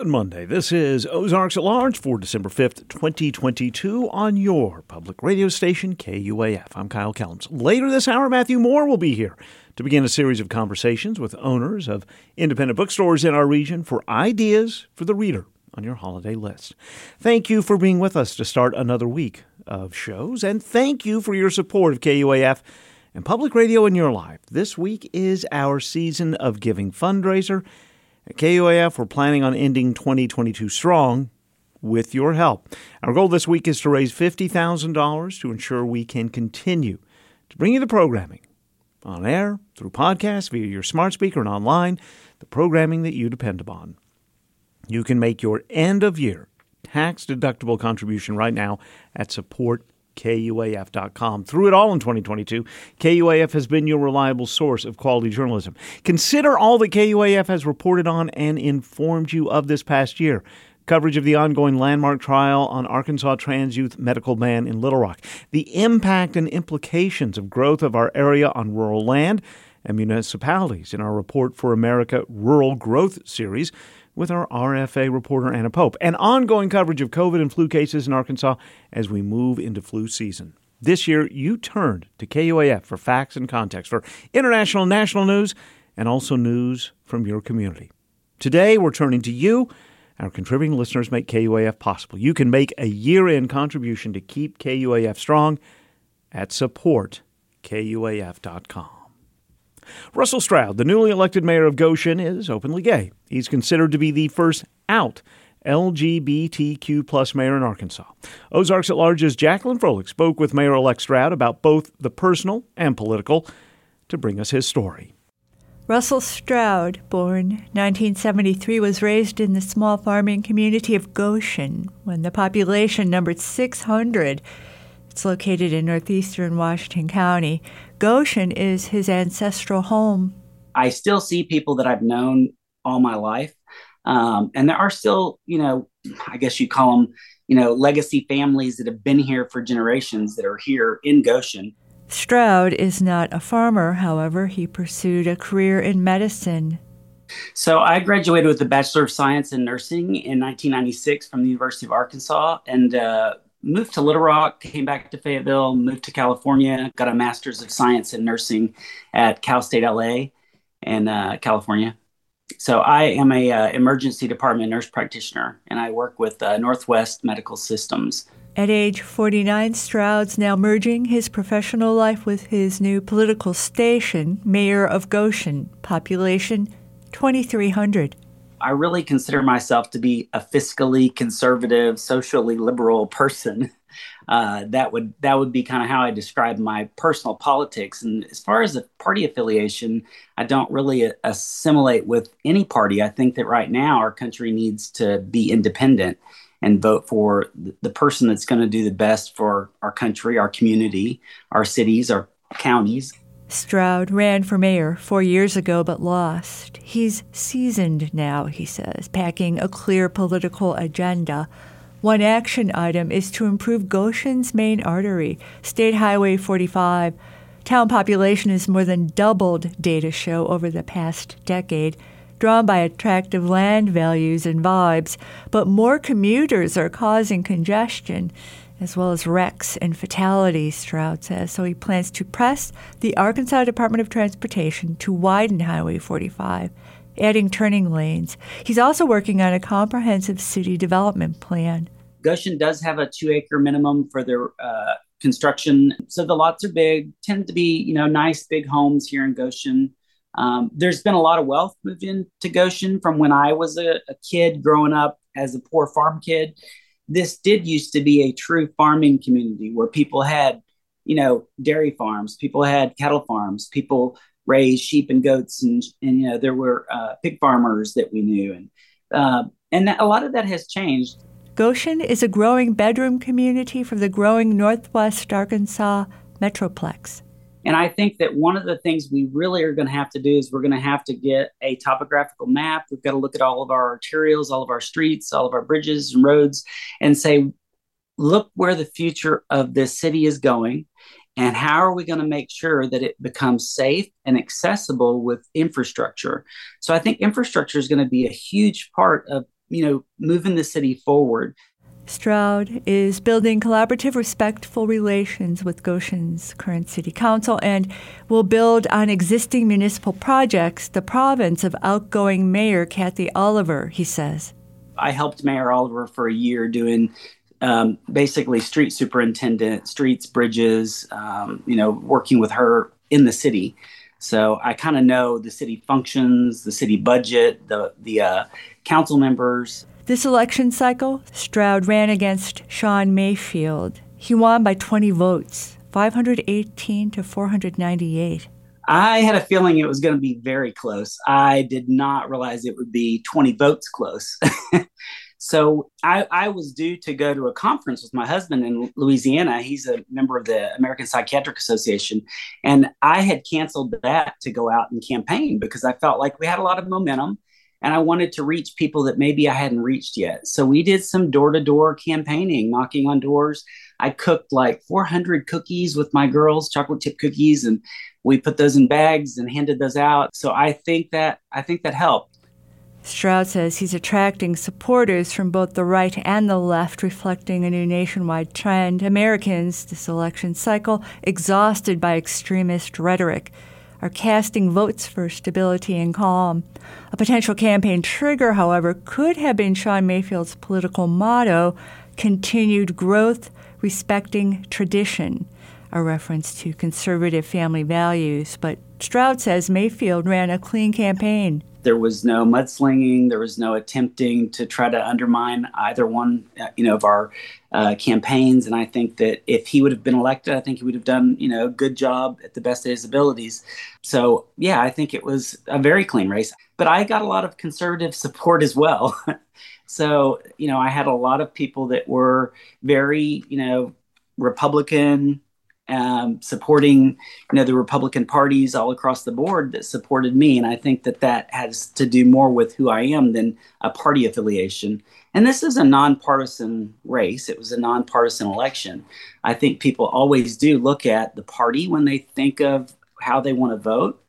Good Monday. This is Ozarks at Large for December 5th, 2022, on your public radio station, KUAF. I'm Kyle Kellums. Later this hour, Matthew Moore will be here to begin a series of conversations with owners of independent bookstores in our region for ideas for the reader on your holiday list. Thank you for being with us to start another week of shows, and thank you for your support of KUAF and public radio in your life. This week is our season of giving fundraiser at KUAF, we're planning on ending 2022 strong with your help. Our goal this week is to raise $50,000 to ensure we can continue to bring you the programming on air, through podcasts, via your smart speaker, and online, the programming that you depend upon. You can make your end of year tax deductible contribution right now at support KUAF.com. Through it all in 2022, KUAF has been your reliable source of quality journalism. Consider all that KUAF has reported on and informed you of this past year. Coverage of the ongoing landmark trial on Arkansas trans youth medical ban in Little Rock, the impact and implications of growth of our area on rural land and municipalities in our Report for America Rural Growth series with our RFA reporter Anna Pope, and ongoing coverage of COVID and flu cases in Arkansas as we move into flu season. This year, you turned to KUAF for facts and context, for international and national news, and also news from your community. Today, we're turning to you. Our contributing listeners make KUAF possible. You can make a year end contribution to keep KUAF strong at supportkuaf.com. Russell Stroud, the newly elected mayor of Goshen, is openly gay. He's considered to be the first out LGBTQ plus mayor in Arkansas. Ozarks at Large's Jacqueline Froelich spoke with Mayor elect Stroud about both the personal and political to bring us his story. Russell Stroud, born 1973, was raised in the small farming community of Goshen when the population numbered 600. It's located in northeastern Washington County. Goshen is his ancestral home. I still see people that I've known all my life. Um, and there are still, you know, I guess you call them, you know, legacy families that have been here for generations that are here in Goshen. Stroud is not a farmer, however, he pursued a career in medicine. So I graduated with a Bachelor of Science in Nursing in 1996 from the University of Arkansas and uh, moved to Little Rock, came back to Fayetteville, moved to California, got a master's of science in nursing at Cal State LA in uh, California. So I am a uh, emergency department nurse practitioner, and I work with uh, Northwest Medical Systems. At age 49, Stroud's now merging his professional life with his new political station, mayor of Goshen, population 2,300. I really consider myself to be a fiscally conservative, socially liberal person. Uh, that would that would be kind of how I describe my personal politics. And as far as the party affiliation, I don't really assimilate with any party. I think that right now our country needs to be independent and vote for the person that's going to do the best for our country, our community, our cities, our counties. Stroud ran for mayor four years ago but lost. He's seasoned now, he says, packing a clear political agenda. One action item is to improve Goshen's main artery, State Highway 45. Town population has more than doubled, data show, over the past decade, drawn by attractive land values and vibes, but more commuters are causing congestion as well as wrecks and fatalities, Stroud says. So he plans to press the Arkansas Department of Transportation to widen Highway 45, adding turning lanes. He's also working on a comprehensive city development plan. Goshen does have a two acre minimum for their uh, construction. So the lots are big, tend to be, you know, nice big homes here in Goshen. Um, there's been a lot of wealth moved into Goshen from when I was a, a kid growing up as a poor farm kid this did used to be a true farming community where people had, you know, dairy farms, people had cattle farms, people raised sheep and goats, and and you know there were uh, pig farmers that we knew, and uh, and a lot of that has changed. Goshen is a growing bedroom community for the growing Northwest Arkansas metroplex. And I think that one of the things we really are going to have to do is we're going to have to get a topographical map. We've got to look at all of our arterials, all of our streets, all of our bridges and roads, and say, look where the future of this city is going. And how are we going to make sure that it becomes safe and accessible with infrastructure? So I think infrastructure is going to be a huge part of you know, moving the city forward. Stroud is building collaborative, respectful relations with Goshen's current city council and will build on existing municipal projects, the province of outgoing Mayor Kathy Oliver, he says. I helped Mayor Oliver for a year doing um, basically street superintendent, streets, bridges, um, you know, working with her in the city. So I kind of know the city functions, the city budget, the the uh, council members. This election cycle, Stroud ran against Sean Mayfield. He won by 20 votes, 518 to 498. I had a feeling it was going to be very close. I did not realize it would be 20 votes close. so I, I, was due to go to a conference with my husband in Louisiana. He's a member of the American Psychiatric Association. And I had canceled that to go out and campaign because I felt like we had a lot of momentum and I wanted to reach people that maybe I hadn't reached yet. So we did some door to door campaigning, knocking on doors. I cooked like 400 cookies with my girls, chocolate chip cookies, and we put those in bags and handed those out. So I think that I think that helped. Stroud says he's attracting supporters from both the right and the left, reflecting a new nationwide trend. Americans, this election cycle, exhausted by extremist rhetoric are casting votes for stability and calm. A potential campaign trigger, however, could have been Sean Mayfield's political motto continued growth, respecting tradition, a reference to conservative family values. But Stroud says Mayfield ran a clean campaign. There was no mudslinging. There was no attempting to try to undermine either one, uh, you know, of our uh, campaigns. And I think that if he would have been elected, I think he would have done, you know, a good job at the best of his abilities. So yeah, I think it was a very clean race. But I got a lot of conservative support as well. so you know, I had a lot of people that were very, you know, Republican um, supporting you know the Republican parties all across the board that supported me, and I think that that has to do more with who I am than a party affiliation. And this is a nonpartisan race; it was a nonpartisan election. I think people always do look at the party when they think of how they want to vote,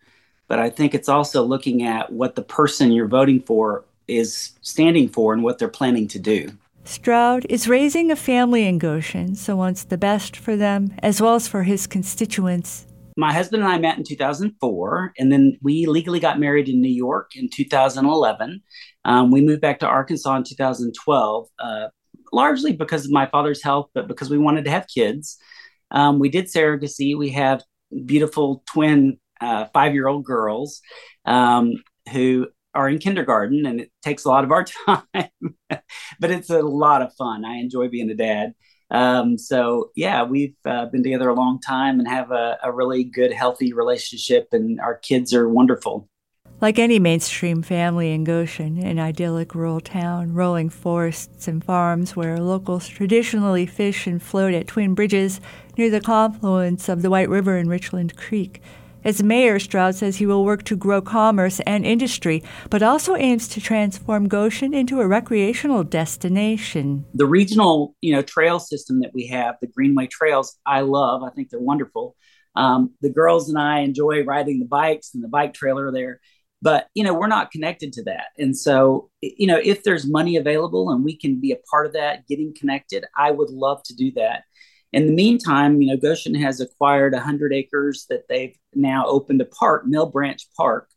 but I think it's also looking at what the person you're voting for is standing for and what they're planning to do. Stroud is raising a family in Goshen, so wants the best for them as well as for his constituents. My husband and I met in 2004, and then we legally got married in New York in 2011. Um, we moved back to Arkansas in 2012, uh, largely because of my father's health, but because we wanted to have kids. Um, we did surrogacy. We have beautiful twin uh, five year old girls um, who are in kindergarten and it takes a lot of our time, but it's a lot of fun. I enjoy being a dad. Um, so yeah, we've uh, been together a long time and have a, a really good, healthy relationship, and our kids are wonderful. Like any mainstream family in Goshen, an idyllic rural town, rolling forests and farms where locals traditionally fish and float at Twin Bridges near the confluence of the White River and Richland Creek. As mayor, Stroud says he will work to grow commerce and industry, but also aims to transform Goshen into a recreational destination. The regional, you know, trail system that we have, the Greenway trails, I love. I think they're wonderful. Um, the girls and I enjoy riding the bikes and the bike trailer there, but you know, we're not connected to that. And so, you know, if there's money available and we can be a part of that, getting connected, I would love to do that. In the meantime, you know, Goshen has acquired 100 acres that they've now opened a park, Mill Branch Park.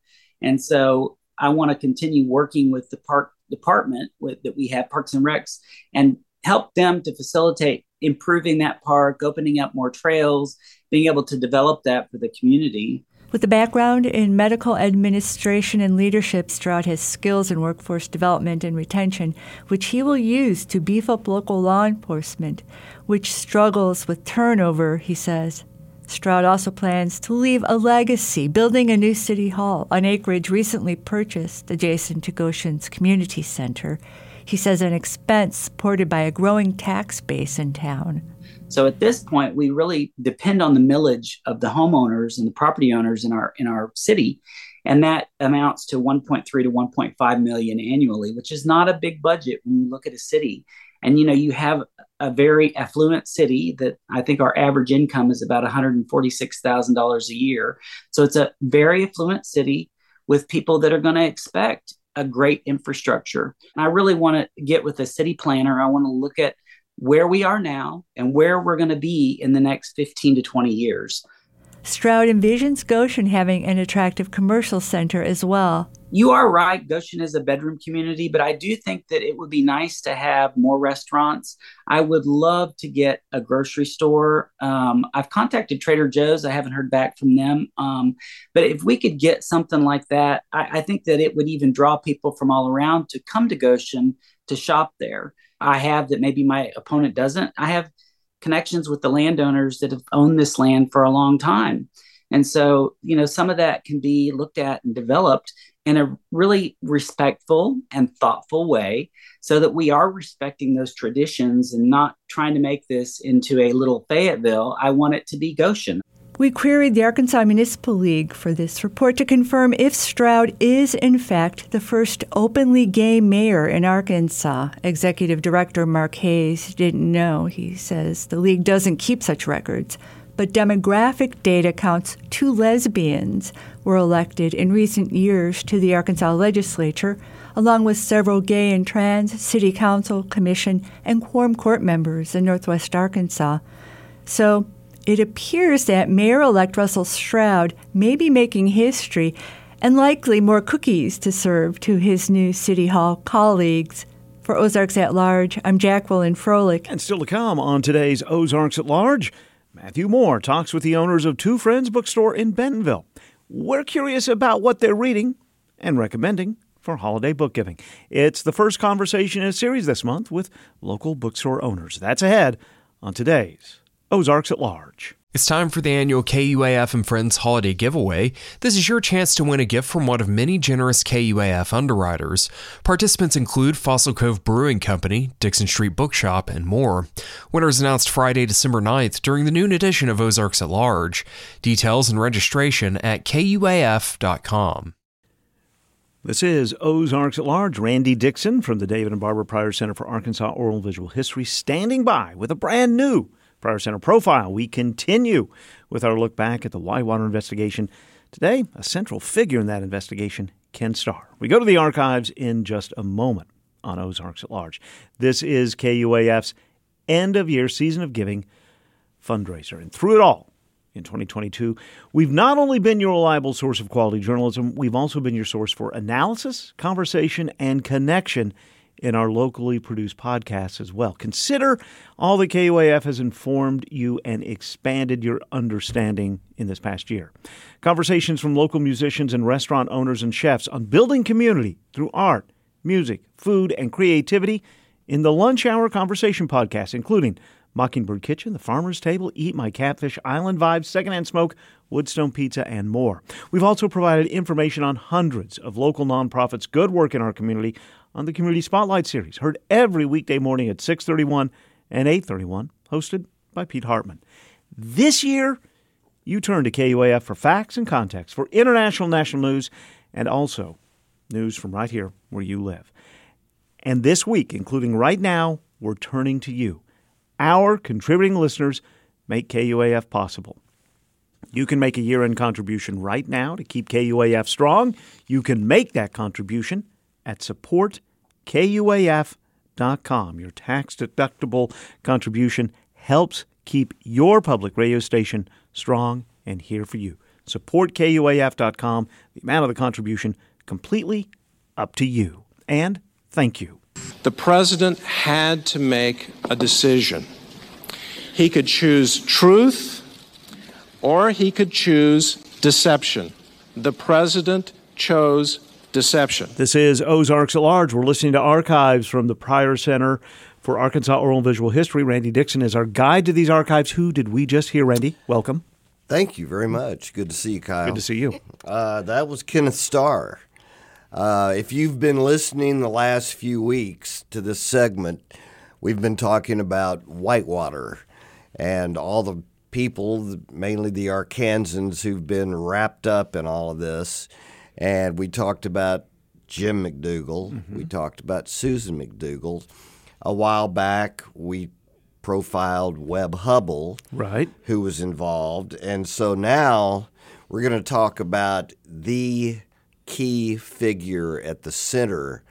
And so I want to continue working with the park department with, that we have, Parks and Recs, and help them to facilitate improving that park, opening up more trails, being able to develop that for the community. With a background in medical administration and leadership, Stroud has skills in workforce development and retention, which he will use to beef up local law enforcement, which struggles with turnover, he says. Stroud also plans to leave a legacy, building a new city hall on acreage recently purchased adjacent to Goshen's community center. He says an expense supported by a growing tax base in town. So at this point, we really depend on the millage of the homeowners and the property owners in our in our city, and that amounts to 1.3 to 1.5 million annually, which is not a big budget when you look at a city. And you know, you have a very affluent city that I think our average income is about $146,000 a year. So it's a very affluent city with people that are going to expect a great infrastructure. And I really want to get with a city planner. I want to look at where we are now and where we're going to be in the next 15 to 20 years. Stroud envisions Goshen having an attractive commercial center as well. You are right. Goshen is a bedroom community, but I do think that it would be nice to have more restaurants. I would love to get a grocery store. Um, I've contacted Trader Joe's. I haven't heard back from them. Um, but if we could get something like that, I, I think that it would even draw people from all around to come to Goshen to shop there. I have that maybe my opponent doesn't. I have connections with the landowners that have owned this land for a long time. And so, you know, some of that can be looked at and developed in a really respectful and thoughtful way so that we are respecting those traditions and not trying to make this into a little Fayetteville. I want it to be Goshen. We queried the Arkansas Municipal League for this report to confirm if Stroud is, in fact, the first openly gay mayor in Arkansas. Executive Director Mark Hayes didn't know. He says the league doesn't keep such records. But demographic data counts two lesbians were elected in recent years to the Arkansas legislature, along with several gay and trans city council, commission, and quorum court members in northwest Arkansas. So it appears that Mayor elect Russell Stroud may be making history and likely more cookies to serve to his new City Hall colleagues. For Ozarks at Large, I'm Jacqueline Froelich. And still to come on today's Ozarks at Large, Matthew Moore talks with the owners of Two Friends Bookstore in Bentonville. We're curious about what they're reading and recommending for holiday book giving. It's the first conversation in a series this month with local bookstore owners. That's ahead on today's Ozarks at Large. It's time for the annual KUAF and Friends Holiday Giveaway. This is your chance to win a gift from one of many generous KUAF underwriters. Participants include Fossil Cove Brewing Company, Dickson Street Bookshop, and more. Winners announced Friday, December 9th during the noon edition of Ozarks at Large. Details and registration at KUAF.com. This is Ozarks at Large. Randy Dixon from the David and Barbara Pryor Center for Arkansas Oral and Visual History standing by with a brand new Pryor Center profile. We continue with our look back at the Whitewater investigation. Today, a central figure in that investigation, Ken Starr. We go to the archives in just a moment on Ozarks at Large. This is KUAF's end of year season of giving fundraiser. And through it all, in 2022, we've not only been your reliable source of quality journalism, we've also been your source for analysis, conversation, and connection in our locally produced podcasts as well. Consider all that KUAF has informed you and expanded your understanding in this past year. Conversations from local musicians and restaurant owners and chefs on building community through art, music, food, and creativity in the Lunch Hour Conversation podcast, including Mockingbird Kitchen, The Farmer's Table, Eat My Catfish, Island Vibes, Secondhand Smoke, Woodstone Pizza, and more. We've also provided information on hundreds of local nonprofits' good work in our community on the Community Spotlight Series, heard every weekday morning at 6:31 and 8:31, hosted by Pete Hartman. This year, you turn to KUAF for facts and context for international national news and also news from right here where you live. And this week, including right now, we're turning to you. Our contributing listeners make KUAF possible. You can make a year end contribution right now to keep KUAF strong. You can make that contribution at supportkuaf.com. Your tax deductible contribution helps keep your public radio station strong and here for you. Supportkuaf.com. The amount of the contribution completely up to you. And thank you. The president had to make a decision. He could choose truth or he could choose deception. The president chose deception. This is Ozarks at Large. We're listening to archives from the Pryor Center for Arkansas Oral and Visual History. Randy Dixon is our guide to these archives. Who did we just hear, Randy? Welcome. Thank you very much. Good to see you, Kyle. Good to see you. Uh, that was Kenneth Starr. Uh, if you've been listening the last few weeks to this segment, we've been talking about Whitewater and all the people, mainly the Arkansans, who've been wrapped up in all of this and we talked about Jim McDougal. Mm-hmm. We talked about Susan McDougal. A while back, we profiled Webb Hubbell, right, who was involved, and so now we're going to talk about the key figure at the center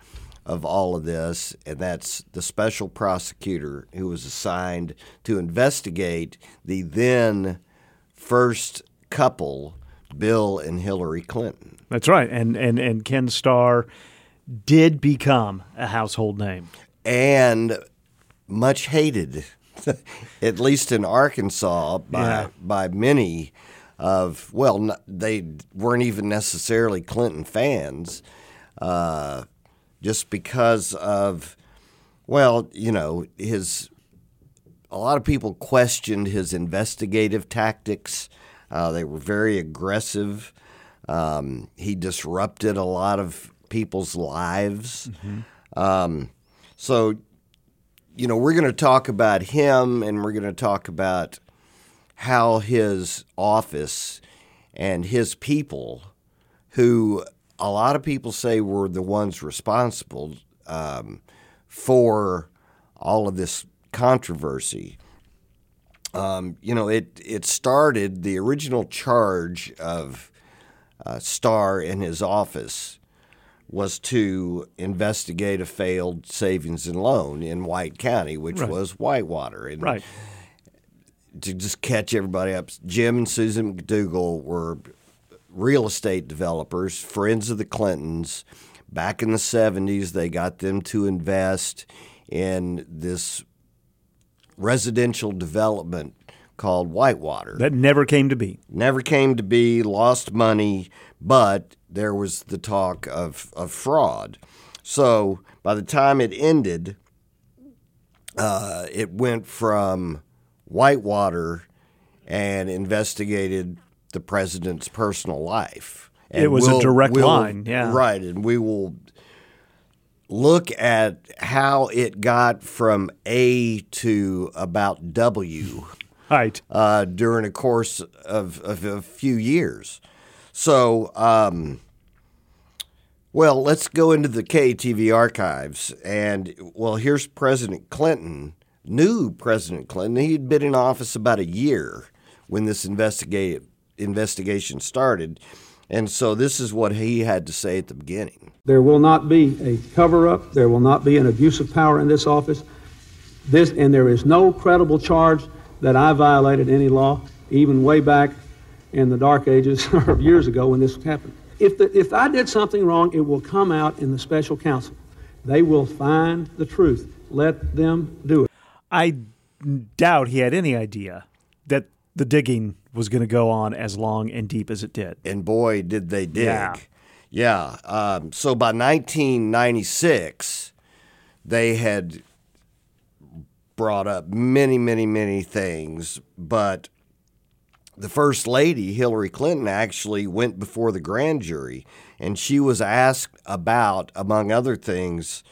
of all of this, and that's the special prosecutor who was assigned to investigate the then first couple, Bill and Hillary Clinton. That's right. And, and, and Ken Starr did become a household name. And much hated, at least in Arkansas, by, yeah. by many of, well, they weren't even necessarily Clinton fans. Uh, just because of, well, you know, his. A lot of people questioned his investigative tactics. Uh, they were very aggressive. Um, he disrupted a lot of people's lives. Mm-hmm. Um, so, you know, we're going to talk about him and we're going to talk about how his office and his people, who a lot of people say were the ones responsible um, for all of this controversy. Um, you know, it it started the original charge of uh, Starr in his office was to investigate a failed savings and loan in White County, which right. was Whitewater. And right. To just catch everybody up, Jim and Susan McDougal were real estate developers, friends of the Clintons. Back in the 70s, they got them to invest in this residential development called Whitewater. That never came to be. Never came to be, lost money, but there was the talk of, of fraud. So by the time it ended, uh, it went from Whitewater and investigated the president's personal life. And it was we'll, a direct we'll, line, yeah. Right, and we will look at how it got from A to about W. Right. Uh, during a course of, of, a few years. So, um, well, let's go into the KATV archives. And, well, here's President Clinton, new President Clinton. He'd been in office about a year when this investigative investigation started. And so this is what he had to say at the beginning. There will not be a cover up, there will not be an abuse of power in this office. This and there is no credible charge that I violated any law, even way back in the dark ages or years ago when this happened. If, the, if I did something wrong, it will come out in the special counsel. They will find the truth. Let them do it. I doubt he had any idea that the digging was going to go on as long and deep as it did. And boy, did they dig. Yeah. Yeah. Um, so by 1996, they had brought up many, many, many things, but the First Lady, Hillary Clinton, actually went before the grand jury and she was asked about, among other things,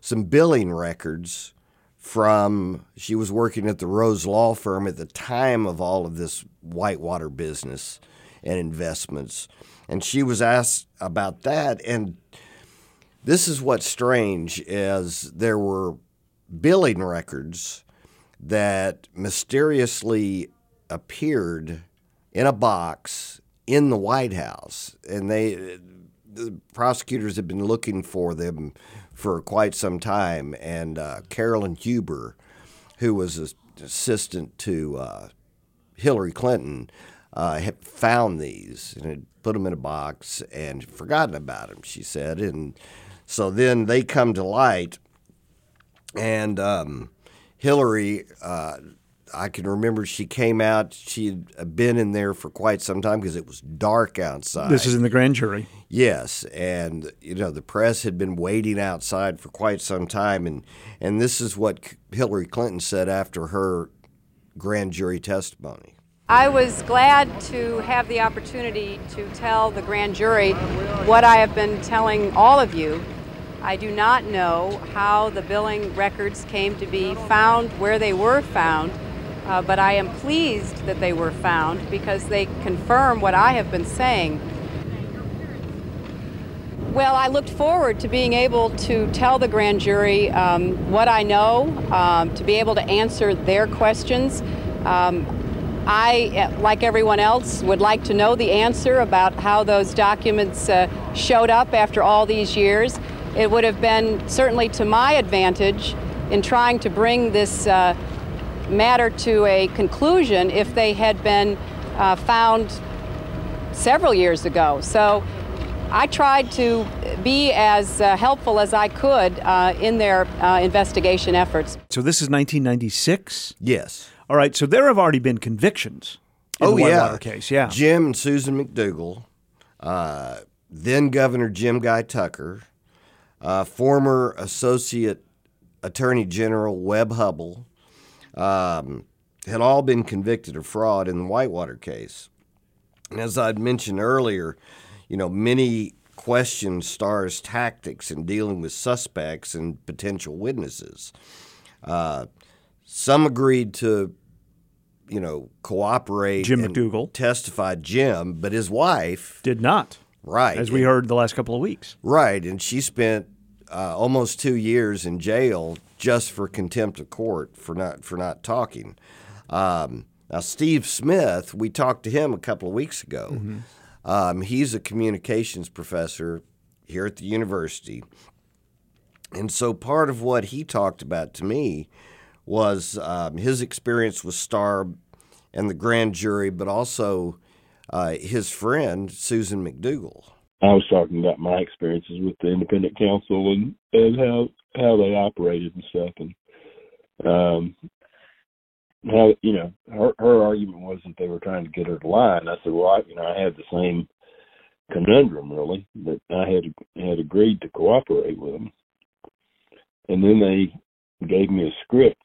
some billing records from she was working at the Rose Law Firm at the time of all of this whitewater business and investments. And she was asked about that. And this is what's strange is there were billing records that mysteriously appeared in a box in the White House. And they the prosecutors have been looking for them for quite some time, and uh, Carolyn Huber, who was an assistant to uh, Hillary Clinton, uh, had found these and had put them in a box and forgotten about them. She said, and so then they come to light, and um, Hillary uh, I can remember she came out. She'd been in there for quite some time because it was dark outside. This is in the grand jury. Yes, and you know the press had been waiting outside for quite some time, and and this is what Hillary Clinton said after her grand jury testimony. I was glad to have the opportunity to tell the grand jury what I have been telling all of you. I do not know how the billing records came to be found, where they were found. Uh, but I am pleased that they were found because they confirm what I have been saying. Well, I looked forward to being able to tell the grand jury um, what I know, um, to be able to answer their questions. Um, I, like everyone else, would like to know the answer about how those documents uh, showed up after all these years. It would have been certainly to my advantage in trying to bring this uh, matter to a conclusion if they had been uh, found several years ago. So I tried to be as uh, helpful as I could uh, in their uh, investigation efforts. So this is 1996? Yes. All right, so there have already been convictions in oh, the yeah. Whitewater case. Yeah. Jim and Susan McDougal, uh, then Governor Jim Guy Tucker, uh, former Associate Attorney General Webb Hubbell, um, had all been convicted of fraud in the Whitewater case. And as I'd mentioned earlier, you know, many questioned Starr's tactics in dealing with suspects and potential witnesses. Uh, some agreed to, you know, cooperate. Jim McDougal. testified Jim, but his wife Did not, right as we and- heard the last couple of weeks. right, and she spent uh, almost two years in jail just for contempt of court for not for not talking. Um, now, Steve Smith, we talked to him a couple of weeks ago. Um, he's a communications professor here at the university. And so part of what he talked about to me was um, his experience with Starr and the grand jury, but also uh, his friend, Susan McDougal. I was talking about my experiences with the independent counsel and, and how how they operated and stuff, and um, how you know her her argument was that they were trying to get her to lie, and I said, well, I, you know, I had the same conundrum really that I had had agreed to cooperate with them, and then they gave me a script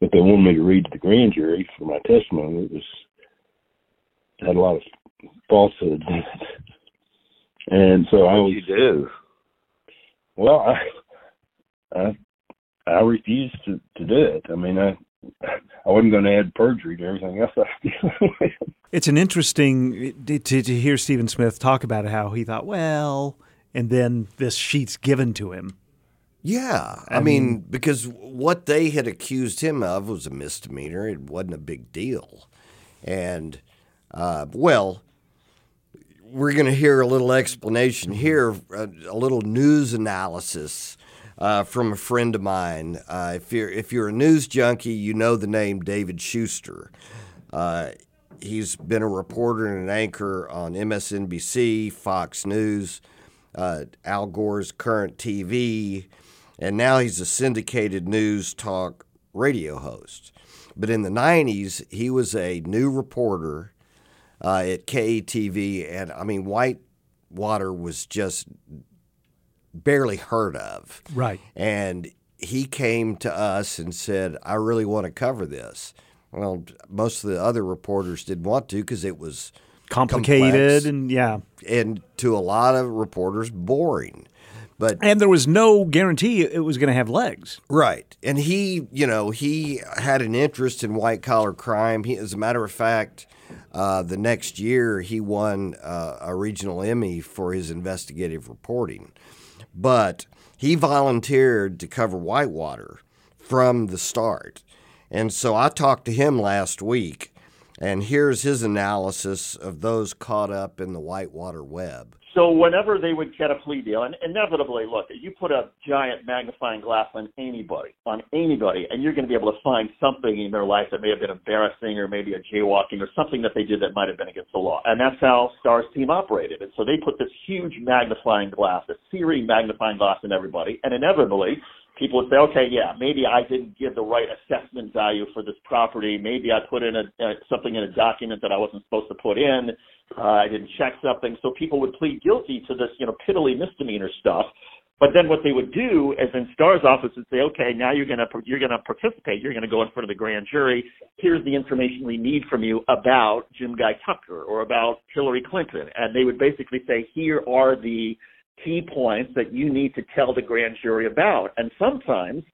that they wanted me to read to the grand jury for my testimony. It was had a lot of falsehoods in it. And so I was. you do? Well, I, I, I refused to to do it. I mean, I, I wasn't going to add perjury to everything else I was dealing with. It's an interesting to, to hear Stephen Smith talk about how he thought, well, and then this sheet's given to him. Yeah, I, mean, because what they had accused him of was a misdemeanor. It wasn't a big deal, and uh, well, we're going to hear a little explanation here, a, a little news analysis uh, from a friend of mine. Uh, if you're if you're a news junkie, you know the name David Shuster. Uh, he's been a reporter and an anchor on MSNBC, Fox News, uh, Al Gore's Current TV, and now he's a syndicated news talk radio host. But in the 90s, he was a new reporter uh, at KATV, and I mean, Whitewater was just barely heard of. Right. And he came to us and said, I really want to cover this. Well, most of the other reporters didn't want to because it was Complicated and yeah. and to a lot of reporters, boring. But And there was no guarantee it was going to have legs. Right. And he, you know, he had an interest in white collar crime. He, as a matter of fact, uh, the next year he won uh, a regional Emmy for his investigative reporting. But he volunteered to cover Whitewater from the start. And so I talked to him last week, and here's his analysis of those caught up in the Whitewater web. So whenever they would get a plea deal, and inevitably, look, you put a giant magnifying glass on anybody, on anybody, and you're going to be able to find something in their life that may have been embarrassing, or maybe a jaywalking, or something that they did that might have been against the law. And that's how Starr's team operated. And so they put this huge magnifying glass, a searing magnifying glass, on everybody, and inevitably, people would say, okay, yeah, maybe I didn't give the right assessment value for this property. Maybe I put in a, uh, something in a document that I wasn't supposed to put in. Uh, I didn't check something. So people would plead guilty to this, you know, piddly misdemeanor stuff. But then what they would do is in Starr's office would say, okay, now you're gonna you're gonna participate. You're gonna go in front of the grand jury. Here's the information we need from you about Jim Guy Tucker or about Hillary Clinton, and they would basically say, here are the key points that you need to tell the grand jury about. And sometimes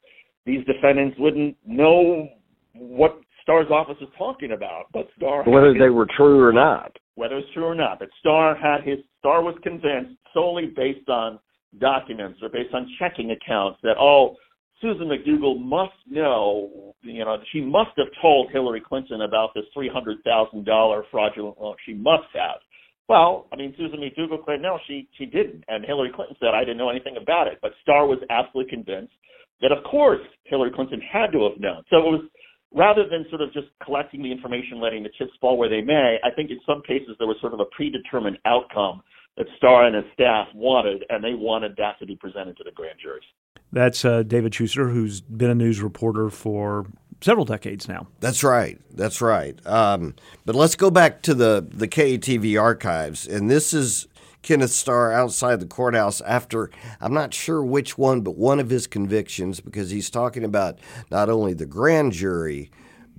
these defendants wouldn't know what Starr's office is talking about, but Starr Whether his- they were true or not. whether it's true or not, that Starr had his Starr was convinced solely based on documents or based on checking accounts that oh Susan McDougal must know, you know, she must have told Hillary Clinton about this $300,000 fraudulent loan. She must have. Well, I mean, Susan McDougal claimed no, she she didn't, and Hillary Clinton said I didn't know anything about it. But Starr was absolutely convinced that, of course, Hillary Clinton had to have known. So it was rather than sort of just collecting the information, letting the chips fall where they may. I think in some cases there was sort of a predetermined outcome that Starr and his staff wanted, and they wanted that to be presented to the grand juries. That's uh, David Shuster, who's been a news reporter for several decades now. That's right. That's right. Um, but let's go back to the the KATV archives, and this is Kenneth Starr outside the courthouse after I'm not sure which one, but one of his convictions because he's talking about not only the grand jury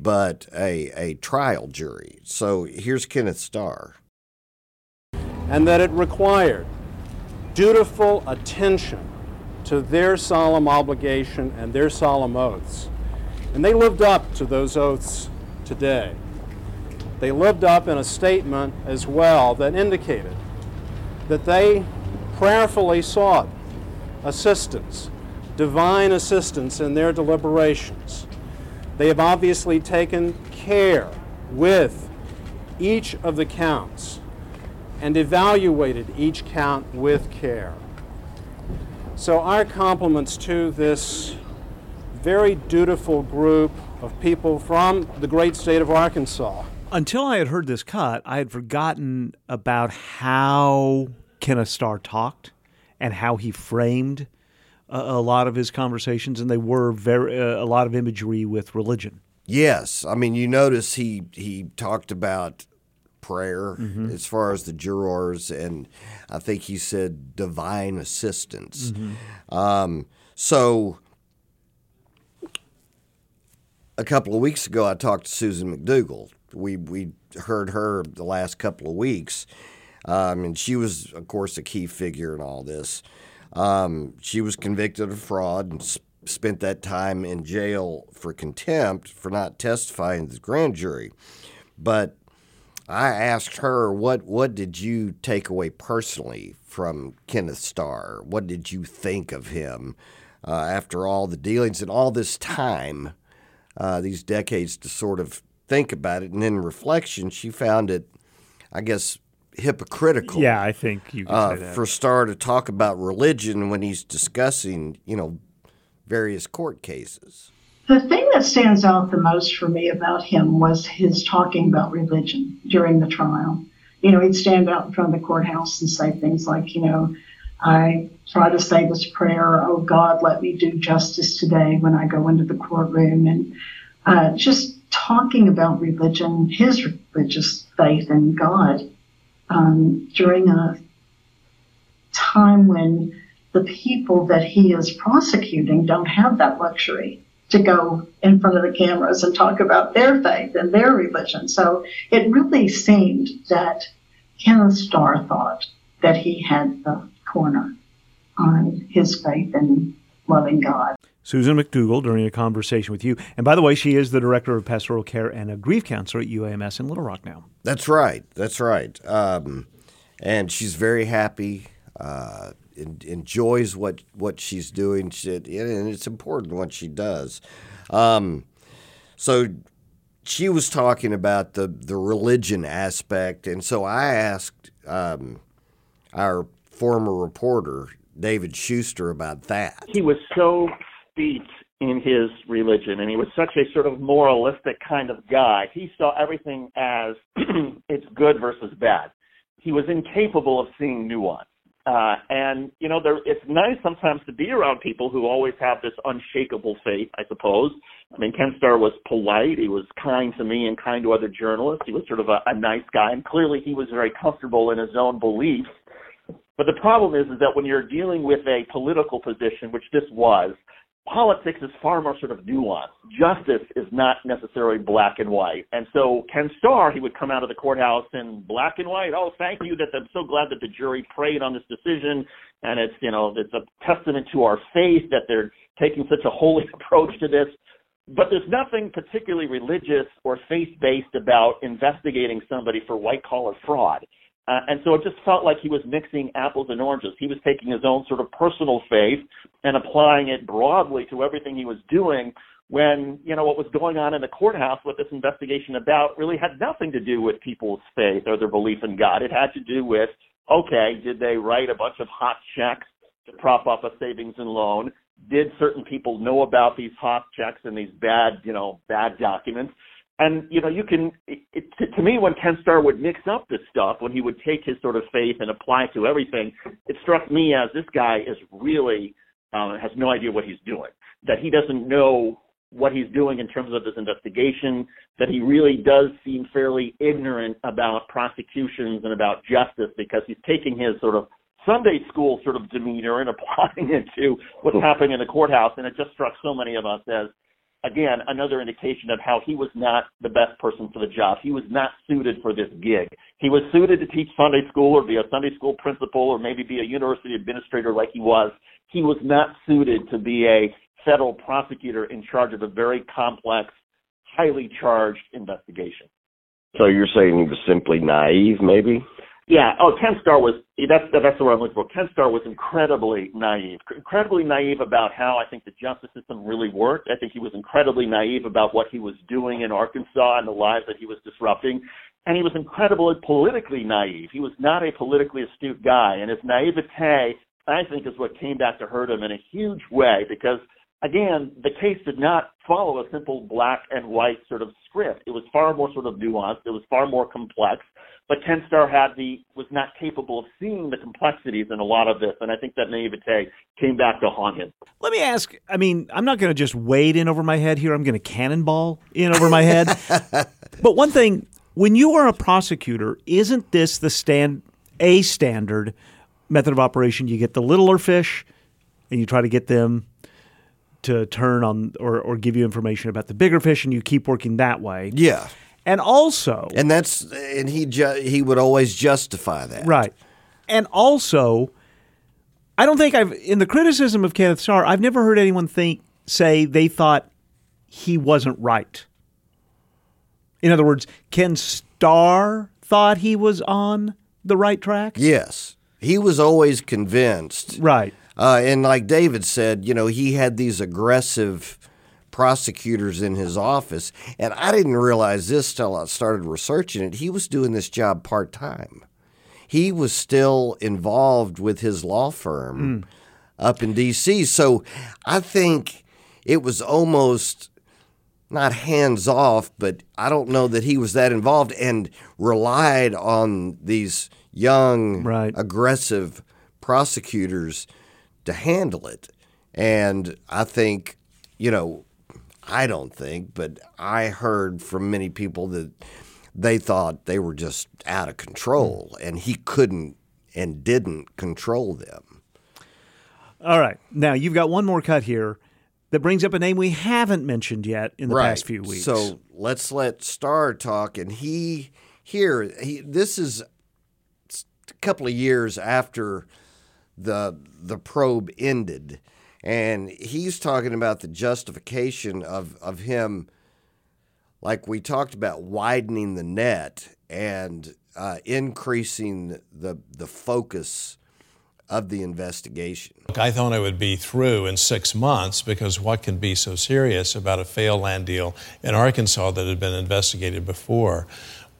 but a a trial jury. So here's Kenneth Starr. And that it required dutiful attention to their solemn obligation and their solemn oaths and they lived up to those oaths today. They lived up in a statement as well that indicated that they prayerfully sought assistance, divine assistance in their deliberations. They have obviously taken care with each of the counts and evaluated each count with care. So, our compliments to this very dutiful group of people from the great state of Arkansas. Until I had heard this cut, I had forgotten about how Kenneth Starr talked and how he framed a, a lot of his conversations, and they were very uh, a lot of imagery with religion. Yes, I mean you notice he he talked about prayer mm-hmm. as far as the jurors, and I think he said divine assistance. Mm-hmm. Um, so a couple of weeks ago, I talked to Susan McDougal. We we heard her the last couple of weeks, um, and she was, of course, a key figure in all this. Um, she was convicted of fraud and sp- spent that time in jail for contempt for not testifying to the grand jury. But I asked her, "What what did you take away personally from Kenneth Starr? What did you think of him uh, after all the dealings and all this time?" Uh, these decades to sort of think about it. And in reflection, she found it, I guess, hypocritical. Yeah, I think you uh, for Starr to talk about religion when he's discussing, you know, various court cases. The thing that stands out the most for me about him was his talking about religion during the trial. You know, he'd stand out in front of the courthouse and say things like, you know, I try to say this prayer, oh God, let me do justice today when I go into the courtroom. And uh, just talking about religion, his religious faith in God um, during a time when the people that he is prosecuting don't have that luxury to go in front of the cameras and talk about their faith and their religion. So it really seemed that Kenneth Starr thought that he had the corner on his faith and loving God. Susan McDougal during a conversation with you. And by the way, she is the director of pastoral care and a grief counselor at UAMS in Little Rock now. That's right. That's right. Um, and she's very happy. Uh, enjoys what what she's doing, she, and it's important what she does. Um, so she was talking about the the religion aspect, and so I asked um, our former reporter David Shuster about that. He was so steeped in his religion and he was such a sort of moralistic kind of guy. He saw everything as it's good versus bad. He was incapable of seeing nuance. Uh, and you know, there, it's nice sometimes to be around people who always have this unshakable faith. I suppose. I mean, Ken Starr was polite. He was kind to me and kind to other journalists. He was sort of a, a nice guy, and clearly he was very comfortable in his own beliefs. But the problem is, is that when you're dealing with a political position, which this was, politics is far more sort of nuanced. Justice is not necessarily black and white. And so Ken Starr, he would come out of the courthouse in black and white. Oh, thank you that I'm so glad that the jury prayed on this decision. And it's, you know, it's a testament to our faith that they're taking such a holy approach to this. But there's nothing particularly religious or faith based about investigating somebody for white collar fraud. Uh, and so it just felt like he was mixing apples and oranges. He was taking his own sort of personal faith and applying it broadly to everything he was doing when, you know, what was going on in the courthouse with this investigation about really had nothing to do with people's faith or their belief in God. It had to do with, okay, did they write a bunch of hot checks to prop up a savings and loan? Did certain people know about these hot checks and these bad, you know, bad documents? And you know, you can. It, it, to, to me, when Ken Starr would mix up this stuff, when he would take his sort of faith and apply it to everything, it struck me as this guy is really uh, has no idea what he's doing. That he doesn't know what he's doing in terms of this investigation. That he really does seem fairly ignorant about prosecutions and about justice because he's taking his sort of Sunday school sort of demeanor and applying it to what's happening in the courthouse. And it just struck so many of us as again, another indication of how he was not the best person for the job. He was not suited for this gig. He was suited to teach Sunday school or be a Sunday school principal or maybe be a university administrator like he was. He was not suited to be a federal prosecutor in charge of a very complex, highly charged investigation. So you're saying he was simply naive, maybe? Yeah. Oh, Ken Starr was that's that's the word I'm looking for. Ken Starr was incredibly naive, incredibly naive about how I think the justice system really worked. I think he was incredibly naive about what he was doing in Arkansas and the lives that he was disrupting, and he was incredibly politically naive. He was not a politically astute guy, and his naivete, I think, is what came back to hurt him in a huge way because. Again, the case did not follow a simple black and white sort of script. It was far more sort of nuanced. It was far more complex but Ken Starr had the was not capable of seeing the complexities in a lot of this, and I think that naivete came back to haunt him. Let me ask. I mean, I'm not going to just wade in over my head here. I'm going to cannonball in over my head. but one thing, when you are a prosecutor, isn't this the stand a standard method of operation? You get the littler fish, and you try to get them to turn on or, or give you information about the bigger fish, and you keep working that way. Yeah. And also, and that's and he ju- he would always justify that, right? And also, I don't think I've in the criticism of Kenneth Starr, I've never heard anyone think say they thought he wasn't right. In other words, Ken Starr thought he was on the right track. Yes, he was always convinced, right? Uh, and like David said, you know, he had these aggressive prosecutors in his office. And I didn't realize this till I started researching it. He was doing this job part time. He was still involved with his law firm mm. up in D.C. So I think it was almost not hands off, but I don't know that he was that involved and relied on these young, right. aggressive prosecutors to handle it. And I think, you know, I don't think, but I heard from many people that they thought they were just out of control and he couldn't and didn't control them. All right. Now, you've got one more cut here that brings up a name we haven't mentioned yet in the right. past few weeks. So let's let Starr talk. And he, here, he, this is a couple of years after the the probe ended and he's talking about the justification of of him like we talked about widening the net and uh, increasing the the focus of the investigation. Look, I thought I would be through in six months because what can be so serious about a failed land deal in Arkansas that had been investigated before?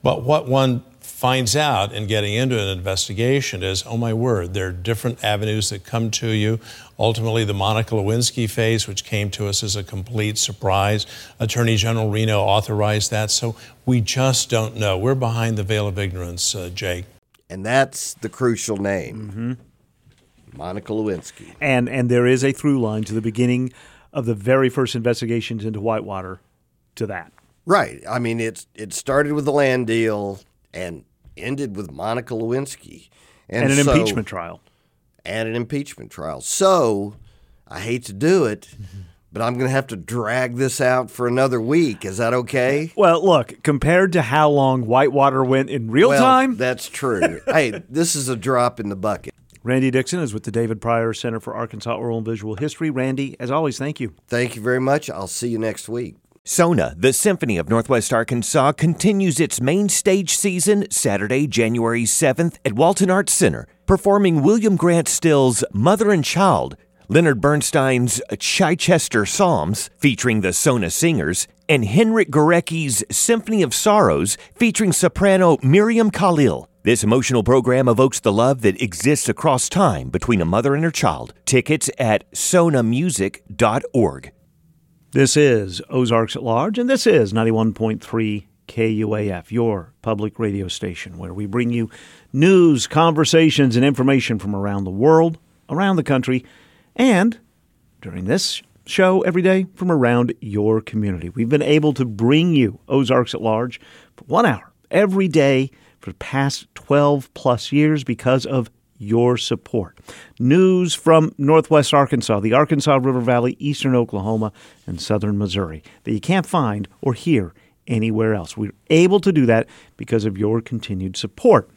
But what one finds out in getting into an investigation is, oh my word, there are different avenues that come to you. Ultimately, the Monica Lewinsky phase, which came to us as a complete surprise, Attorney General Reno authorized that. So we just don't know. We're behind the veil of ignorance, uh, Jake. And that's the crucial name, mm-hmm. Monica Lewinsky. And and there is a through line to the beginning of the very first investigations into Whitewater to that. Right. I mean, it's it started with the land deal and ended with Monica Lewinsky and, and an so, impeachment trial. And an impeachment trial. So I hate to do it, mm-hmm. but I'm going to have to drag this out for another week. Is that okay? Well, look, compared to how long Whitewater went in real well, time, that's true. hey, this is a drop in the bucket. Randy Dixon is with the David Pryor Center for Arkansas Oral and Visual History. Randy, as always, thank you. Thank you very much. I'll see you next week. Sona, the Symphony of Northwest Arkansas, continues its main stage season Saturday, January 7th at Walton Arts Center, performing William Grant Still's Mother and Child, Leonard Bernstein's Chichester Psalms, featuring the Sona Singers, and Henryk Górecki's Symphony of Sorrows, featuring soprano Miriam Khalil. This emotional program evokes the love that exists across time between a mother and her child. Tickets at sonamusic.org. This is Ozarks at Large, and this is 91.3 KUAF, your public radio station, where we bring you news, conversations, and information from around the world, around the country, and during this show every day from around your community. We've been able to bring you Ozarks at Large for one hour every day for the past 12 plus years because of your support. News from Northwest Arkansas, the Arkansas River Valley, Eastern Oklahoma, and Southern Missouri that you can't find or hear anywhere else. We're able to do that because of your continued support.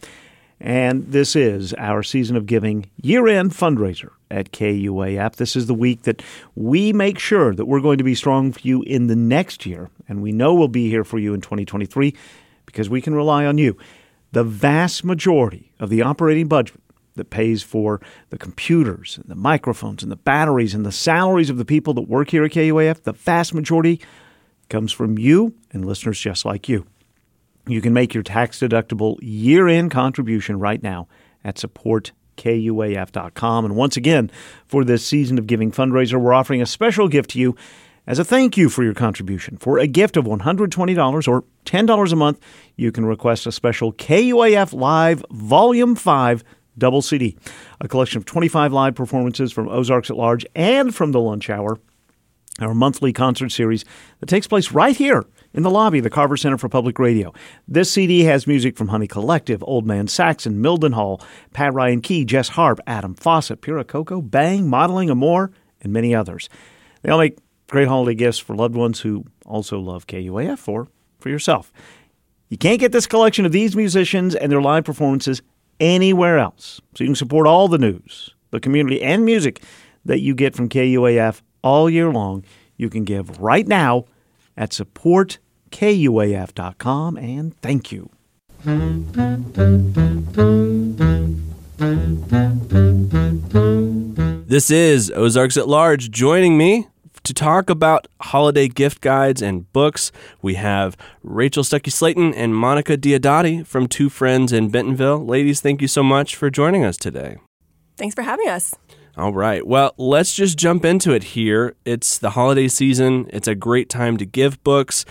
And this is our season of giving year end fundraiser at KUAF. This is the week that we make sure that we're going to be strong for you in the next year. And we know we'll be here for you in 2023 because we can rely on you. The vast majority of the operating budget that pays for the computers and the microphones and the batteries and the salaries of the people that work here at KUAF, the vast majority comes from you and listeners just like you. You can make your tax deductible year end contribution right now at supportkuaf.com. And once again, for this season of giving fundraiser, we're offering a special gift to you as a thank you for your contribution. For a gift of $120 or $10 a month, you can request a special KUAF Live Volume 5 double CD, a collection of 25 live performances from Ozarks at Large and from the Lunch Hour, our monthly concert series that takes place right here in the lobby of the Carver Center for Public Radio. This CD has music from Honey Collective, Old Man Saxon, Mildenhall, Pat Ryan Key, Jess Harp, Adam Faucett, Pura Coco, Bang, Modeling Amore, and many others. They all make great holiday gifts for loved ones who also love KUAF or for yourself. You can't get this collection of these musicians and their live performances anywhere else. So you can support all the news, the community, and music that you get from KUAF all year long. You can give right now at supportkuaf.com and thank you. This is Ozarks at Large. Joining me to talk about holiday gift guides and books, we have Rachel Stuckey Slayton and Monica Diodati from Two Friends in Bentonville. Ladies, thank you so much for joining us today. Thanks for having us. All right. Well, let's just jump into it here. It's the holiday season, it's a great time to give books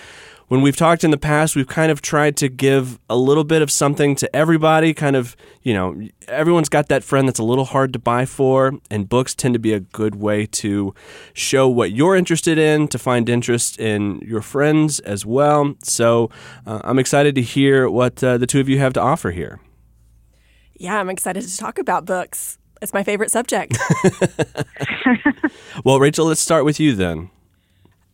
when we've talked in the past, we've kind of tried to give a little bit of something to everybody. Kind of, you know, everyone's got that friend that's a little hard to buy for, and books tend to be a good way to show what you're interested in, to find interest in your friends as well. So uh, I'm excited to hear what uh, the two of you have to offer here. Yeah, I'm excited to talk about books. It's my favorite subject. well, Rachel, let's start with you then.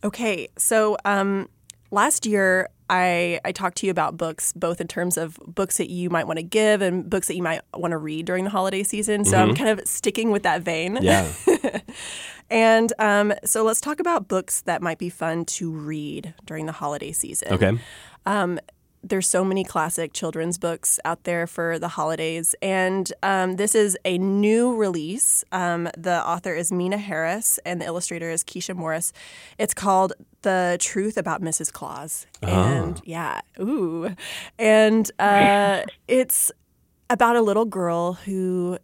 Okay, so um, last year I, I talked to you about books, both in terms of books that you might want to give and books that you might want to read during the holiday season. So mm-hmm. I'm kind of sticking with that vein. Yeah. and um, so let's talk about books that might be fun to read during the holiday season. Okay. Um, there's so many classic children's books out there for the holidays, and um, this is a new release. Um, the author is Meena Harris, and the illustrator is Keisha Morris. It's called "The Truth About Mrs. Claus," and oh. yeah, ooh, and uh, it's about a little girl who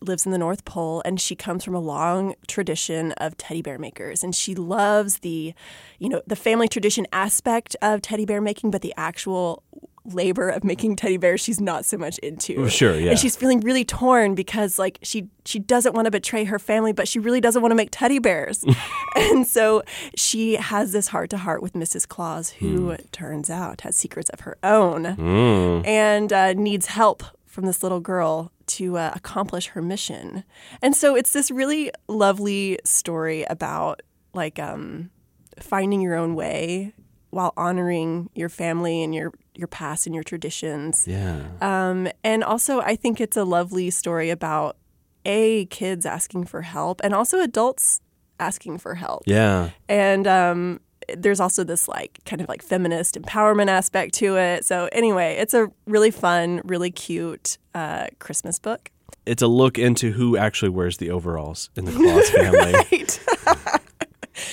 lives in the North Pole and she comes from a long tradition of teddy bear makers and she loves the you know the family tradition aspect of teddy bear making but the actual labor of making teddy bears she's not so much into. Sure, yeah. And she's feeling really torn because like she she doesn't want to betray her family but she really doesn't want to make teddy bears. and so she has this heart to heart with Mrs. Claus who mm. turns out has secrets of her own mm. and uh, needs help from this little girl to uh, accomplish her mission. And so it's this really lovely story about like um, finding your own way while honoring your family and your your past and your traditions. Yeah. Um, and also, I think it's a lovely story about a kids asking for help and also adults asking for help. Yeah. And um, there's also this like kind of like feminist empowerment aspect to it. So anyway, it's a really fun, really cute uh, Christmas book. It's a look into who actually wears the overalls in the Claus family. right.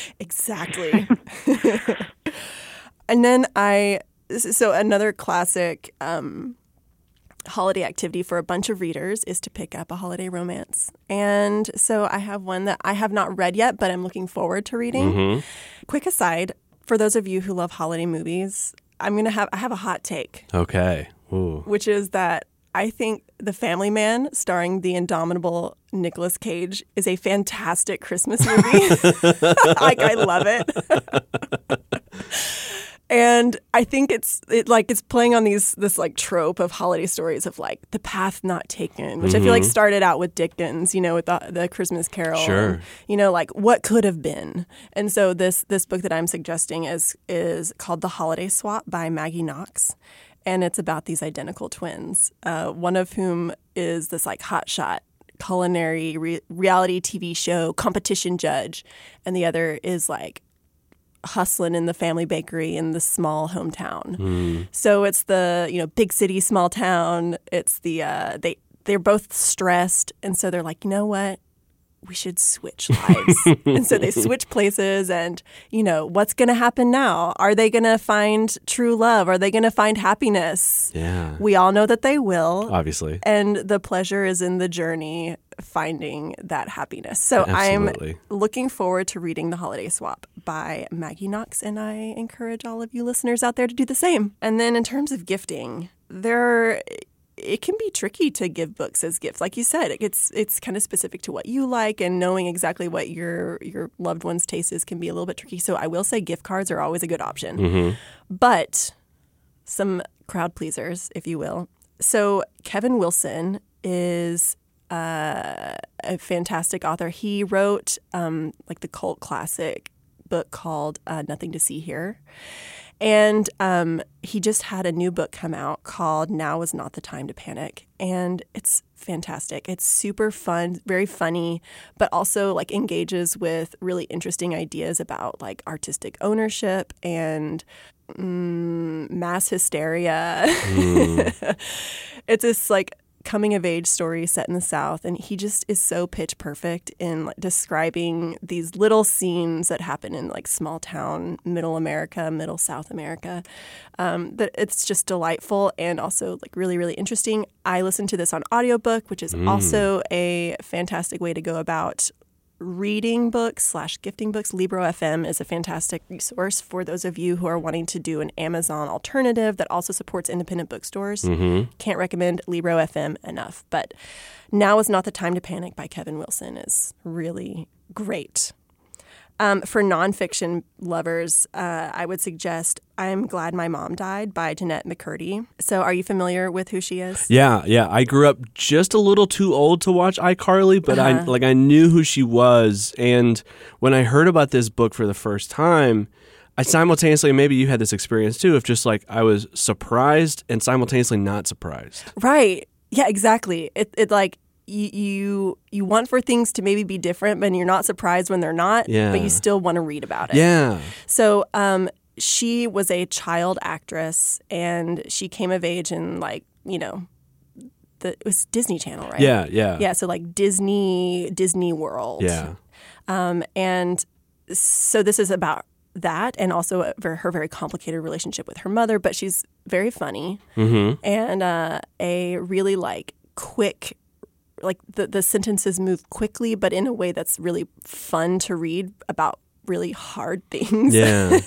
exactly. and then I so another classic um, holiday activity for a bunch of readers is to pick up a holiday romance. And so I have one that I have not read yet, but I'm looking forward to reading. Mm-hmm. Quick aside, for those of you who love holiday movies, I'm going to have I have a hot take, Okay. Ooh. which is that I think The Family Man, starring the indomitable Nicolas Cage, is a fantastic Christmas movie. like I love it. and I think it's it like it's playing on these this like trope of holiday stories of like the path not taken, which I feel like Mhm. started out with Dickens, you know, with the, the Christmas Carol. Sure. and, you know, like what could have been. And so this this book that I'm suggesting is is called The Holiday Swap by Maggie Knox. And it's about these identical twins, uh, one of whom is this like hotshot culinary re- reality TV show competition judge, and the other is like hustling in the family bakery in the small hometown. Mm. So it's the you know big city, small town. It's the uh, they they're both stressed, and so they're like, you know what, we should switch lives. and so they switch places, and you know what's going to happen now? Are they going to find true love? Are they going to find happiness? Yeah. We all know that they will. Obviously. And the pleasure is in the journey finding that happiness. So Absolutely. I'm looking forward to reading The Holiday Swap by Maggie Knox, and I encourage all of you listeners out there to do the same. And then in terms of gifting, there it can be tricky to give books as gifts. Like you said, it's it's kind of specific to what you like and knowing exactly what your your loved one's taste is can be a little bit tricky. So I will say gift cards are always a good option. Mhm. But some crowd pleasers, if you will. So Kevin Wilson is uh, a fantastic author. He wrote um, like the cult classic book called uh, Nothing to See Here. And um, he just had a new book come out called Now Is Not the Time to Panic. And it's fantastic. It's super fun, very funny, but also like engages with really interesting ideas about like artistic ownership and mm, mass hysteria. it's this like coming of age story set in the South, and he just is so pitch perfect in like, describing these little scenes that happen in like small town, middle America, middle South America. Um, that it's just delightful and also like really, really interesting. I listened to this on audiobook, which is Mm. also a fantastic way to go about reading books slash gifting books. Libro fm is a fantastic resource for those of you who are wanting to do an amazon alternative that also supports independent bookstores. Mhm. can't recommend libro fm enough but now is not the time to panic by kevin wilson. Is really great um, for nonfiction lovers, uh, I would suggest I'm Glad My Mom Died by Jennette McCurdy. So, are you familiar with who she is? Yeah, yeah. I grew up just a little too old to watch iCarly, but I Uh-huh. like I knew who she was, and when I heard about this book for the first time, I simultaneously maybe you had this experience too of just like I was surprised and simultaneously not surprised. Right. Yeah, exactly. It, it like you, you you want for things to maybe be different, but you're not surprised when they're not. Yeah. But you still want to read about it. Yeah. So um, she was a child actress, and she came of age in like you know, the it was Disney Channel, right? Yeah, yeah. yeah. So like Disney Disney World. Yeah. Um, and so this is about that, and also a, her very complicated relationship with her mother. But she's very funny Mhm. and uh, a really like quick like the, the sentences move quickly but in a way that's really fun to read about really hard things. Yeah.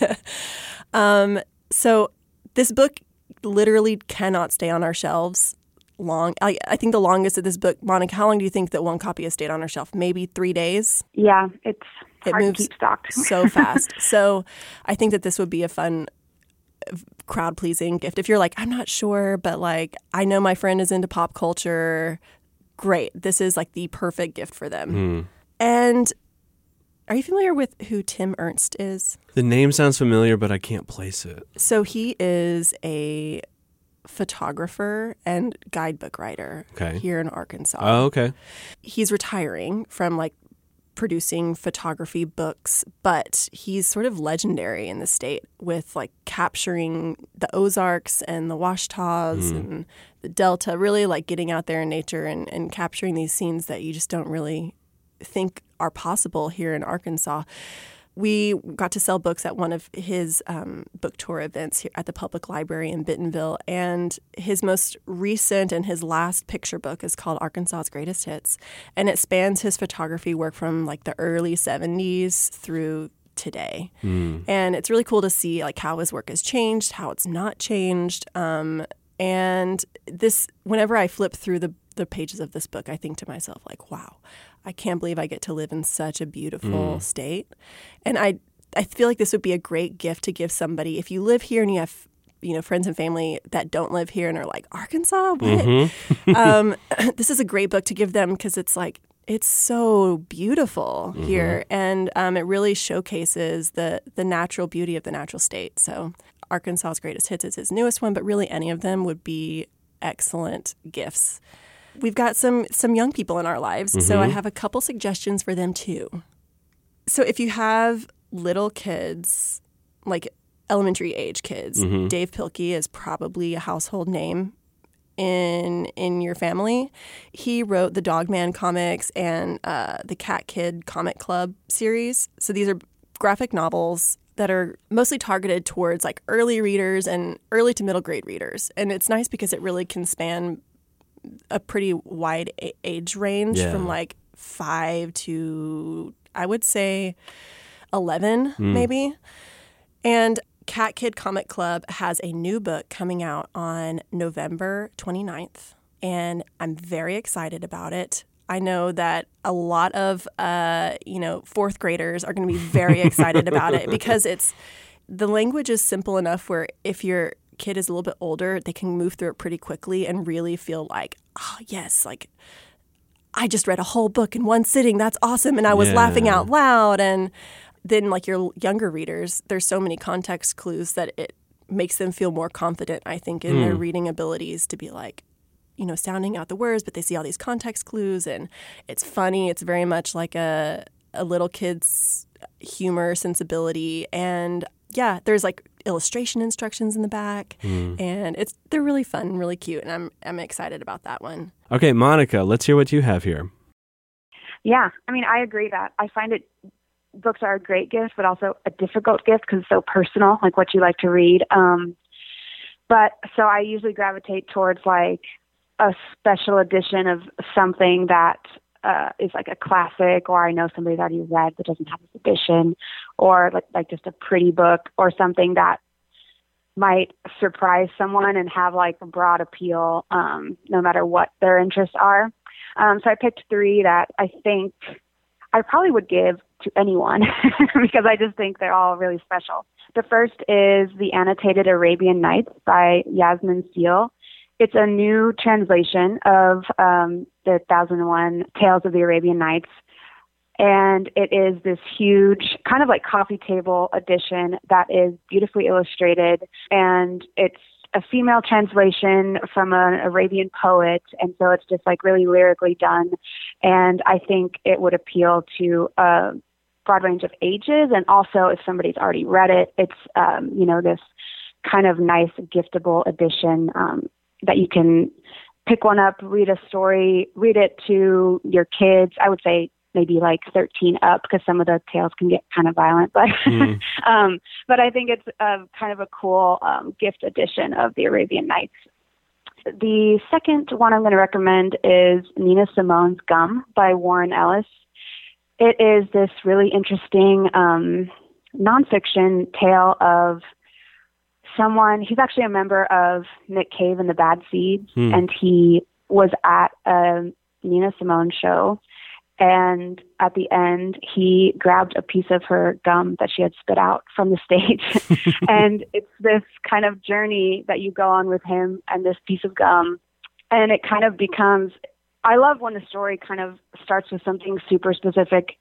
um, so this book literally cannot stay on our shelves long. I, I think the longest of this book monica how long do you think that one copy has stayed on our shelf? Maybe three days? Yeah, it's it moves to keep stocked. so fast. So i think that this would be a fun crowd pleasing gift. If you're like i'm not sure but like i know my friend is into pop culture great this is like the perfect gift for them Hmm. and are you familiar with who tim ernst is The name sounds familiar, but I can't place it. so he is a photographer and guidebook writer Okay. here in arkansas Oh, okay. he's retiring from like producing photography books, but he's sort of legendary in the state with like capturing the Ozarks and the Ouachitas Mm. and the Delta, really like getting out there in nature and, and capturing these scenes that you just don't really think are possible here in Arkansas. We got to sell books at one of his um, book tour events here at the public library in Bentonville. And his most recent and his last picture book is called Arkansas's Greatest Hits. And it spans his photography work from like the early 70s through today. Mm. And it's really cool to see like how his work has changed, how it's not changed. Um, and this, whenever I flip through the the pages of this book, I think to myself like, wow, I can't believe I get to live in such a beautiful Mm. state. And I I feel like this would be a great gift to give somebody if you live here and you have you know friends and family that don't live here and are like Arkansas. What? Mhm. um, this is a great book to give them because it's like it's so beautiful Mhm. here, and um, it really showcases the the natural beauty of the natural state. So Arkansas's Greatest Hits is his newest one, but really any of them would be excellent gifts. We've got some some young people in our lives, so I Mhm. have a couple suggestions for them too. So if you have little kids, like elementary age kids, Mhm. Dav Pilkey is probably a household name in in your family. He wrote the Dogman comics and uh, the Cat Kid Comic Club series. So these are graphic novels that are mostly targeted towards like early readers and early to middle grade readers. And it's nice because it really can span a pretty wide age range Yeah. from like five to I would say eleven, Mm. maybe. And Cat Kid Comic Club has a new book coming out on November 29th, and I'm very excited about it. I know that a lot of uh, you know fourth graders are going to be very excited about it because it's the language is simple enough where if your kid is a little bit older, they can move through it pretty quickly and really feel like, oh yes, like I just read a whole book in one sitting. That's awesome. And I was laughing out loud. And then, like your younger readers, there's so many context clues that it makes them feel more confident, I think, in their Hmm. reading abilities to be like, you know, sounding out the words, but they see all these context clues and it's funny. It's very much like a, a little kid's humor sensibility. And yeah, there's like illustration instructions in the back. Hmm. And it's they're really fun and really cute. And I'm, I'm excited about that one. Okay, Monica, let's hear what you have here. Yeah, I mean, I agree that I find it books are a great gift, but also a difficult gift because it's so personal, like what you like to read. Um, but so I usually gravitate towards like a special edition of something that uh, is like a classic, or I know somebody's already read but doesn't have this edition, or like like just a pretty book, or something that might surprise someone and have like a broad appeal, um, no matter what their interests are. Um, so I picked three that I think I probably would give to anyone because I just think they're all really special. The first is The Annotated Arabian Nights by Yasmine Seale. It's a new translation of um, the 1001 Tales of the Arabian Nights. And it is this huge, kind of like coffee table edition that is beautifully illustrated. And it's a female translation from an Arabian poet. And so it's just like really lyrically done. And I think it would appeal to a broad range of ages. And also, if somebody's already read it, it's, um, you know, this kind of nice, giftable edition um, that you can pick one up, read a story, read it to your kids. I would say maybe like 13 up because some of the tales can get kind of violent, but Mm. um, but I think it's a, kind of a cool um, gift edition of the Arabian Nights. The second one I'm going to recommend is Nina Simone's Gum by Warren Ellis. It is this really interesting um, nonfiction tale of someone. He's actually a member of Nick Cave and the Bad Seeds, Hmm. and he was at a Nina Simone show. And at the end, he grabbed a piece of her gum that she had spit out from the stage. and it's this kind of journey that you go on with him and this piece of gum. And it kind of becomes, I love when the story kind of starts with something super specific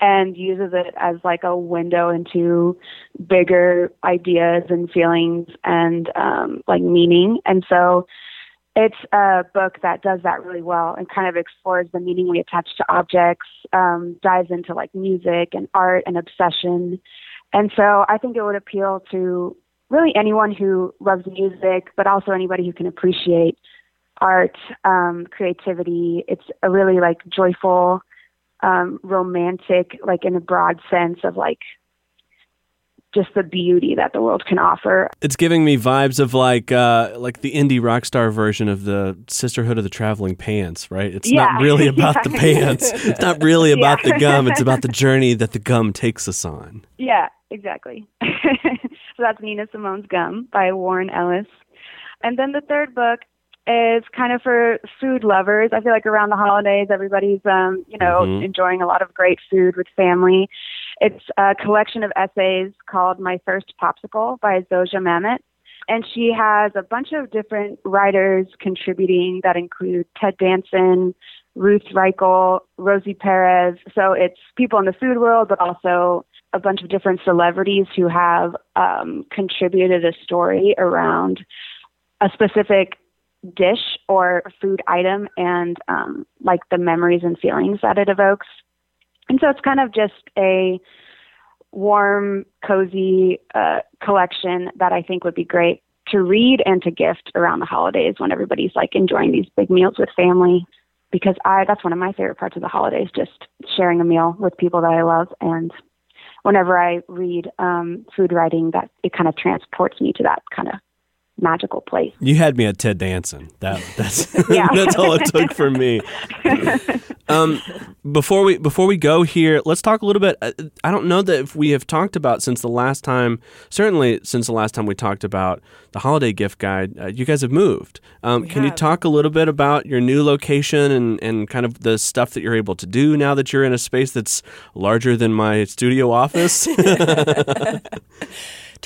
and uses it as like a window into bigger ideas and feelings and um, like meaning. And so it's a book that does that really well and kind of explores the meaning we attach to objects, um, dives into like music and art and obsession. And so I think it would appeal to really anyone who loves music, but also anybody who can appreciate art, um, creativity. It's a really like joyful, um, romantic, like in a broad sense of like just the beauty that the world can offer. It's giving me vibes of like uh, like the indie rock star version of the Sisterhood of the Traveling Pants, right? It's Yeah. not really about the pants. It's not really about Yeah. the gum. It's about the journey that the gum takes us on. Yeah, exactly. so that's Nina Simone's Gum by Warren Ellis. And then the third book is kind of for food lovers. I feel like around the holidays, everybody's, um, you know, Mhm. enjoying a lot of great food with family. It's a collection of essays called My First Popsicle by Zosia Mamet. And she has a bunch of different writers contributing that include Ted Danson, Ruth Reichl, Rosie Perez. So it's people in the food world, but also a bunch of different celebrities who have um, contributed a story around a specific dish or food item and um, like the memories and feelings that it evokes. And so it's kind of just a warm, cozy uh, collection that I think would be great to read and to gift around the holidays when everybody's like enjoying these big meals with family. Because I that's one of my favorite parts of the holidays, just sharing a meal with people that I love. And whenever I read um, food writing, that it kind of transports me to that kind of magical place. You had me at Ted Danson. That that's that's all it took for me. Um, before we before we go here, let's talk a little bit. uh, I don't know that if we have talked about since the last time. Certainly, since the last time we talked about the holiday gift guide, uh, you guys have moved. Um, can you talk a little bit about your new location and and kind of the stuff that you're able to do now that you're in a space that's larger than my studio office?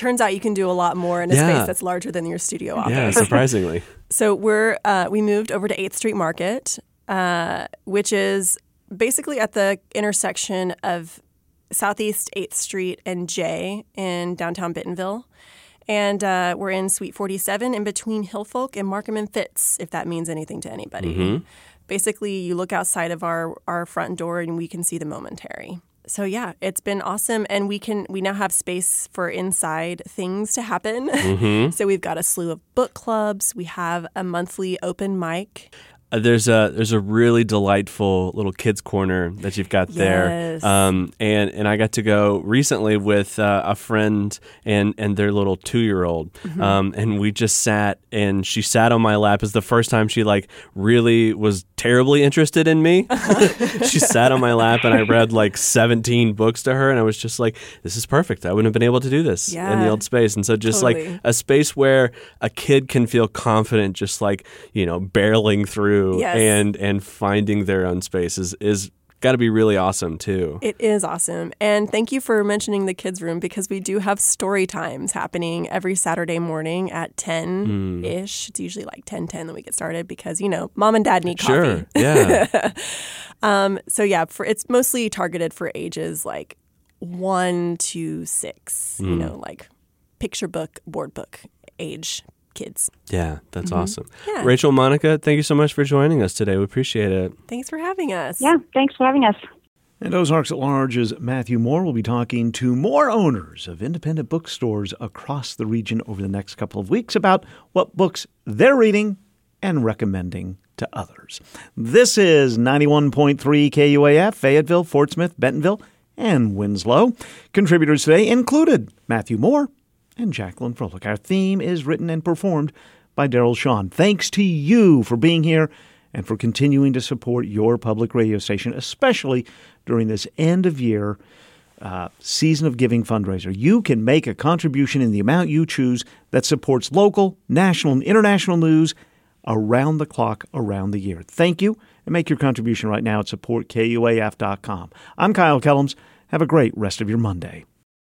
Turns out you can do a lot more in a Yeah. space that's larger than your studio office. yeah, surprisingly. So we're uh, we moved over to Eighth Street Market, uh, which is basically at the intersection of Southeast Eighth Street and J in downtown Bentonville. And uh, we're in Suite 47 in between Hillfolk and Markham and Fitz, if that means anything to anybody. Mhm. Basically, you look outside of our, our front door and we can see the momentary. So yeah, it's been awesome, and we can we now have space for inside things to happen. Mhm. so we've got a slew of book clubs. We have a monthly open mic. Uh, there's a there's a really delightful little kids corner that you've got there, Yes. um, and and I got to go recently with uh, a friend and and their little two year old, Mhm. um, and we just sat and she sat on my lap. It's the first time she like really was terribly interested in me. she sat on my lap and I read like 17 books to her, and I was just like, this is perfect. I wouldn't have been able to do this in the old space, and so just Totally. like a space where a kid can feel confident just like you know barreling through Yes. and and finding their own space is, is got to be really awesome too It is awesome. And thank you for mentioning the kids' room because we do have story times happening every Saturday morning at 10 ish. It's usually like 10 10 that we get started because, you know, mom and dad need coffee. Sure, yeah. um, so, yeah, for it's mostly targeted for ages like one to six, you Mm. know, like picture book, board book age kids. yeah that's Mhm. awesome Yeah. rachel monica thank you so much for joining us today we appreciate it Thanks for having us. Yeah, thanks for having us. And Ozarks at Large's Matthew Moore will be talking to more owners of independent bookstores across the region over the next couple of weeks about what books they're reading and recommending to others. This is 91.3 KUAF, Fayetteville, Fort Smith, Bentonville, and Winslow. Contributors today included Matthew Moore and Jacqueline Froelich. Our theme is written and performed by Daryl Shawn. Thanks to you for being here and for continuing to support your public radio station, especially during this end of year uh, season of giving fundraiser. You can make a contribution in the amount you choose that supports local, national, and international news around the clock, around the year. Thank you, and make your contribution right now at supportkuaf.com. I'm Kyle Kellums. Have a great rest of your Monday.